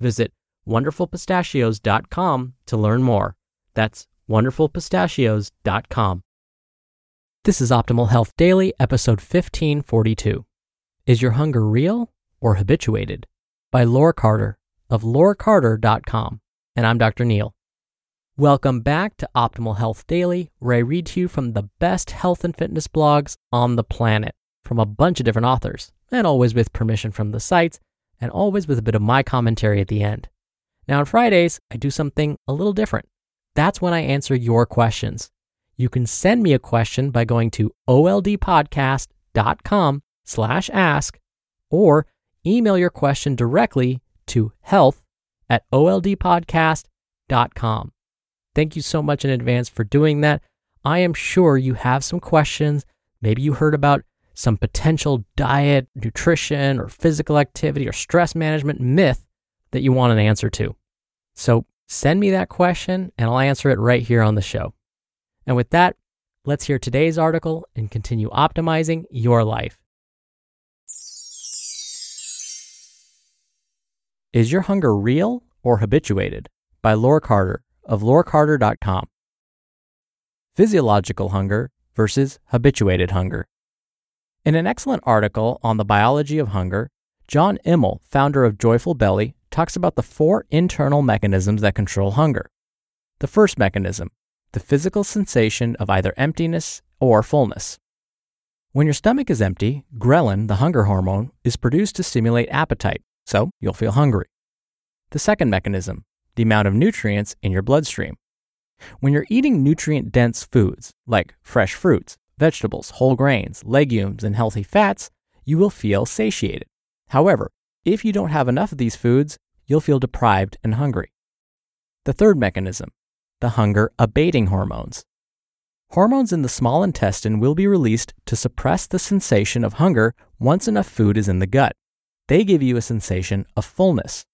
Visit wonderfulpistachios.com to learn more. That's wonderfulpistachios.com. This is Optimal Health Daily, episode 1542. Is your hunger real or habituated? By Laura Carter of lauracarter.com. And I'm Dr. Neal. Welcome back to Optimal Health Daily, where I read to you from the best health and fitness blogs on the planet from a bunch of different authors, and always with permission from the sites, and always with a bit of my commentary at the end. Now, on Fridays, I do something a little different. That's when I answer your questions. You can send me a question by going to oldpodcast.com slash ask or email your question directly to health at oldpodcast.com. Thank you so much in advance for doing that. I am sure you have some questions. Maybe you heard about some potential diet, nutrition, or physical activity or stress management myth that you want an answer to. So send me that question and I'll answer it right here on the show. And with that, let's hear today's article and continue optimizing your life. Is your hunger real or habituated? By Laura Carter of lauracarter.com. Physiological hunger versus habituated hunger. In an excellent article on the biology of hunger, John Immel, founder of Joyful Belly, talks about the four internal mechanisms that control hunger. The first mechanism, the physical sensation of either emptiness or fullness. When your stomach is empty, ghrelin, the hunger hormone, is produced to stimulate appetite, so you'll feel hungry. The second mechanism, the amount of nutrients in your bloodstream. When you're eating nutrient dense foods like fresh fruits, vegetables, whole grains, legumes, and healthy fats, you will feel satiated. However, if you don't have enough of these foods, you'll feel deprived and hungry. The third mechanism, the hunger abating hormones. Hormones in the small intestine will be released to suppress the sensation of hunger once enough food is in the gut. They give you a sensation of fullness.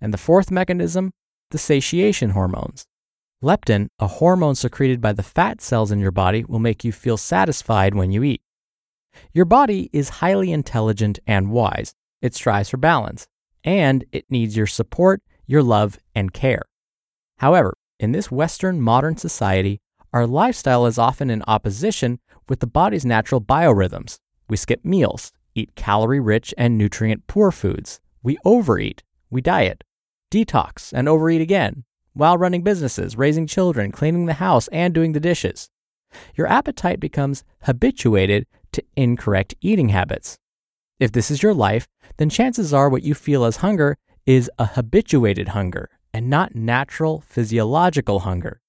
And the fourth mechanism, the satiation hormones. Leptin, a hormone secreted by the fat cells in your body, will make you feel satisfied when you eat. Your body is highly intelligent and wise. It strives for balance, and it needs your support, your love, and care. However, in this Western modern society, our lifestyle is often in opposition with the body's natural biorhythms. We skip meals, eat calorie rich and nutrient poor foods. We overeat, we diet, detox, and overeat again while running businesses, raising children, cleaning the house, and doing the dishes. Your appetite becomes habituated to incorrect eating habits. If this is your life, then chances are what you feel as hunger is a habituated hunger and not natural physiological hunger.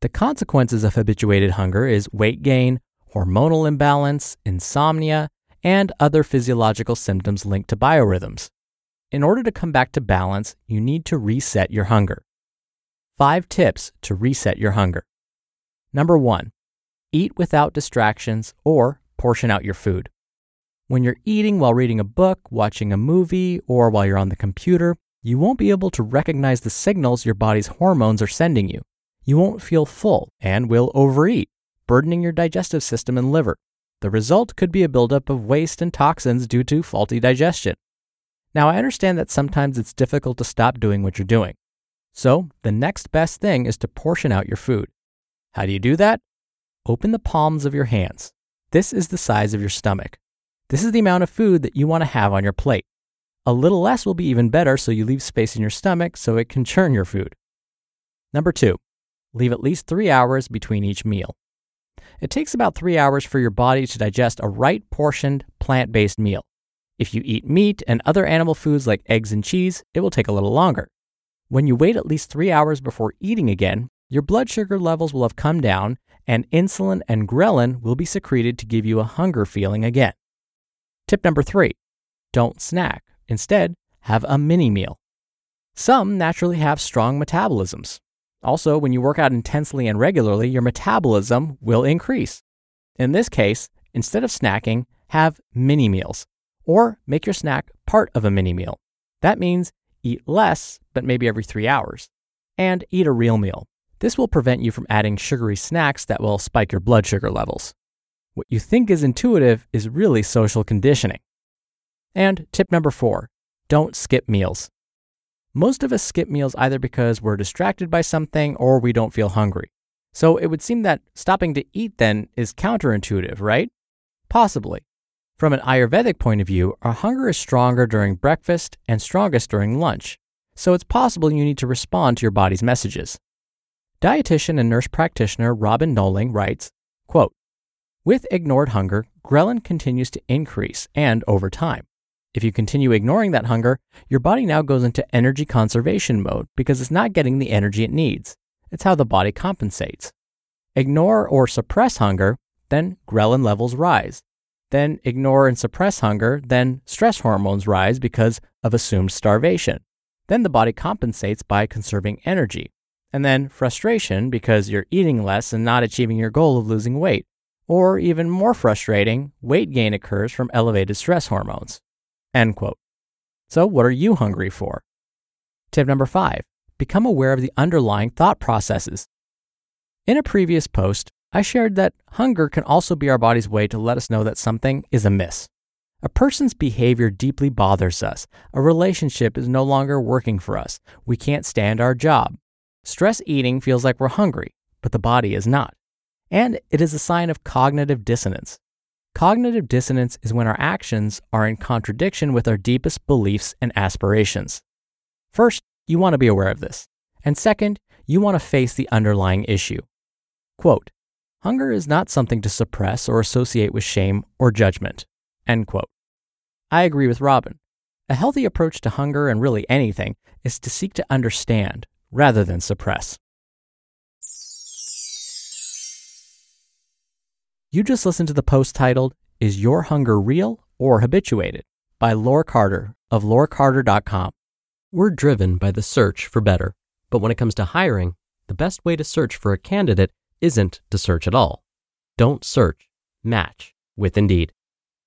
The consequences of habituated hunger is weight gain, hormonal imbalance, insomnia, and other physiological symptoms linked to biorhythms. In order to come back to balance, you need to reset your hunger. Five tips to reset your hunger. Number one, eat without distractions or portion out your food. When you're eating while reading a book, watching a movie, or while you're on the computer, you won't be able to recognize the signals your body's hormones are sending you. You won't feel full and will overeat, burdening your digestive system and liver. The result could be a buildup of waste and toxins due to faulty digestion. Now, I understand that sometimes it's difficult to stop doing what you're doing. So, the next best thing is to portion out your food. How do you do that? Open the palms of your hands. This is the size of your stomach. This is the amount of food that you want to have on your plate. A little less will be even better, so you leave space in your stomach so it can churn your food. Number two, leave at least three hours between each meal. It takes about three hours for your body to digest a right portioned plant based meal. If you eat meat and other animal foods like eggs and cheese, it will take a little longer. When you wait at least three hours before eating again, your blood sugar levels will have come down and insulin and ghrelin will be secreted to give you a hunger feeling again. Tip number three don't snack. Instead, have a mini meal. Some naturally have strong metabolisms, also, when you work out intensely and regularly, your metabolism will increase. In this case, instead of snacking, have mini meals or make your snack part of a mini meal. That means eat less, but maybe every three hours, and eat a real meal. This will prevent you from adding sugary snacks that will spike your blood sugar levels. What you think is intuitive is really social conditioning. And tip number four don't skip meals. Most of us skip meals either because we're distracted by something or we don't feel hungry. So it would seem that stopping to eat then is counterintuitive, right? Possibly. From an Ayurvedic point of view, our hunger is stronger during breakfast and strongest during lunch. So it's possible you need to respond to your body's messages. Dietitian and nurse practitioner Robin Knowling writes, quote, With ignored hunger, ghrelin continues to increase and over time. If you continue ignoring that hunger, your body now goes into energy conservation mode because it's not getting the energy it needs. It's how the body compensates. Ignore or suppress hunger, then ghrelin levels rise. Then ignore and suppress hunger, then stress hormones rise because of assumed starvation. Then the body compensates by conserving energy. And then frustration because you're eating less and not achieving your goal of losing weight. Or even more frustrating, weight gain occurs from elevated stress hormones. End quote. So, what are you hungry for? Tip number five become aware of the underlying thought processes. In a previous post, I shared that hunger can also be our body's way to let us know that something is amiss. A person's behavior deeply bothers us. A relationship is no longer working for us. We can't stand our job. Stress eating feels like we're hungry, but the body is not. And it is a sign of cognitive dissonance. Cognitive dissonance is when our actions are in contradiction with our deepest beliefs and aspirations. First, you want to be aware of this. And second, you want to face the underlying issue. Quote, hunger is not something to suppress or associate with shame or judgment. End quote. I agree with Robin. A healthy approach to hunger and really anything is to seek to understand rather than suppress. You just listened to the post titled, Is Your Hunger Real or Habituated? by Laura Carter of lauracarter.com. We're driven by the search for better, but when it comes to hiring, the best way to search for a candidate isn't to search at all. Don't search, match with Indeed.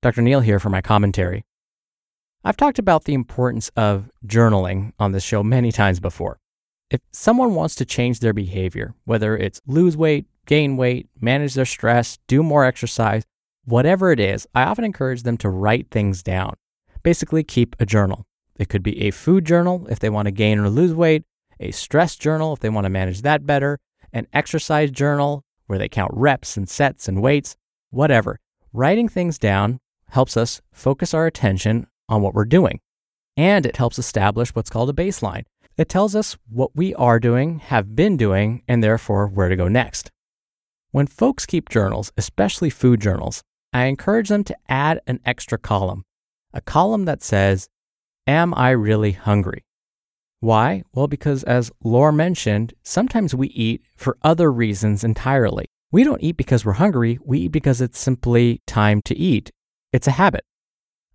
Dr. Neal here for my commentary. I've talked about the importance of journaling on this show many times before. If someone wants to change their behavior, whether it's lose weight, gain weight, manage their stress, do more exercise, whatever it is, I often encourage them to write things down. Basically, keep a journal. It could be a food journal if they want to gain or lose weight, a stress journal if they want to manage that better, an exercise journal where they count reps and sets and weights, whatever. Writing things down helps us focus our attention on what we're doing. And it helps establish what's called a baseline. It tells us what we are doing, have been doing, and therefore where to go next. When folks keep journals, especially food journals, I encourage them to add an extra column, a column that says, Am I really hungry? Why? Well, because as Laura mentioned, sometimes we eat for other reasons entirely. We don't eat because we're hungry, we eat because it's simply time to eat. It's a habit.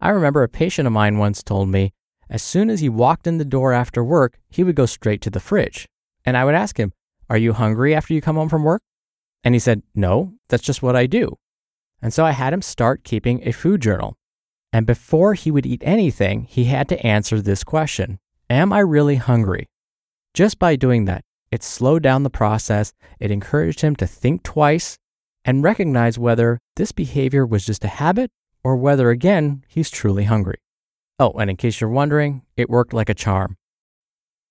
I remember a patient of mine once told me as soon as he walked in the door after work, he would go straight to the fridge. And I would ask him, Are you hungry after you come home from work? And he said, No, that's just what I do. And so I had him start keeping a food journal. And before he would eat anything, he had to answer this question Am I really hungry? Just by doing that, it slowed down the process, it encouraged him to think twice and recognize whether this behavior was just a habit or whether, again, he's truly hungry. Oh, and in case you're wondering, it worked like a charm.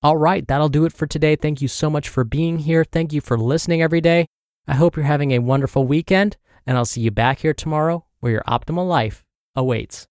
All right, that'll do it for today. Thank you so much for being here. Thank you for listening every day. I hope you're having a wonderful weekend, and I'll see you back here tomorrow where your optimal life awaits.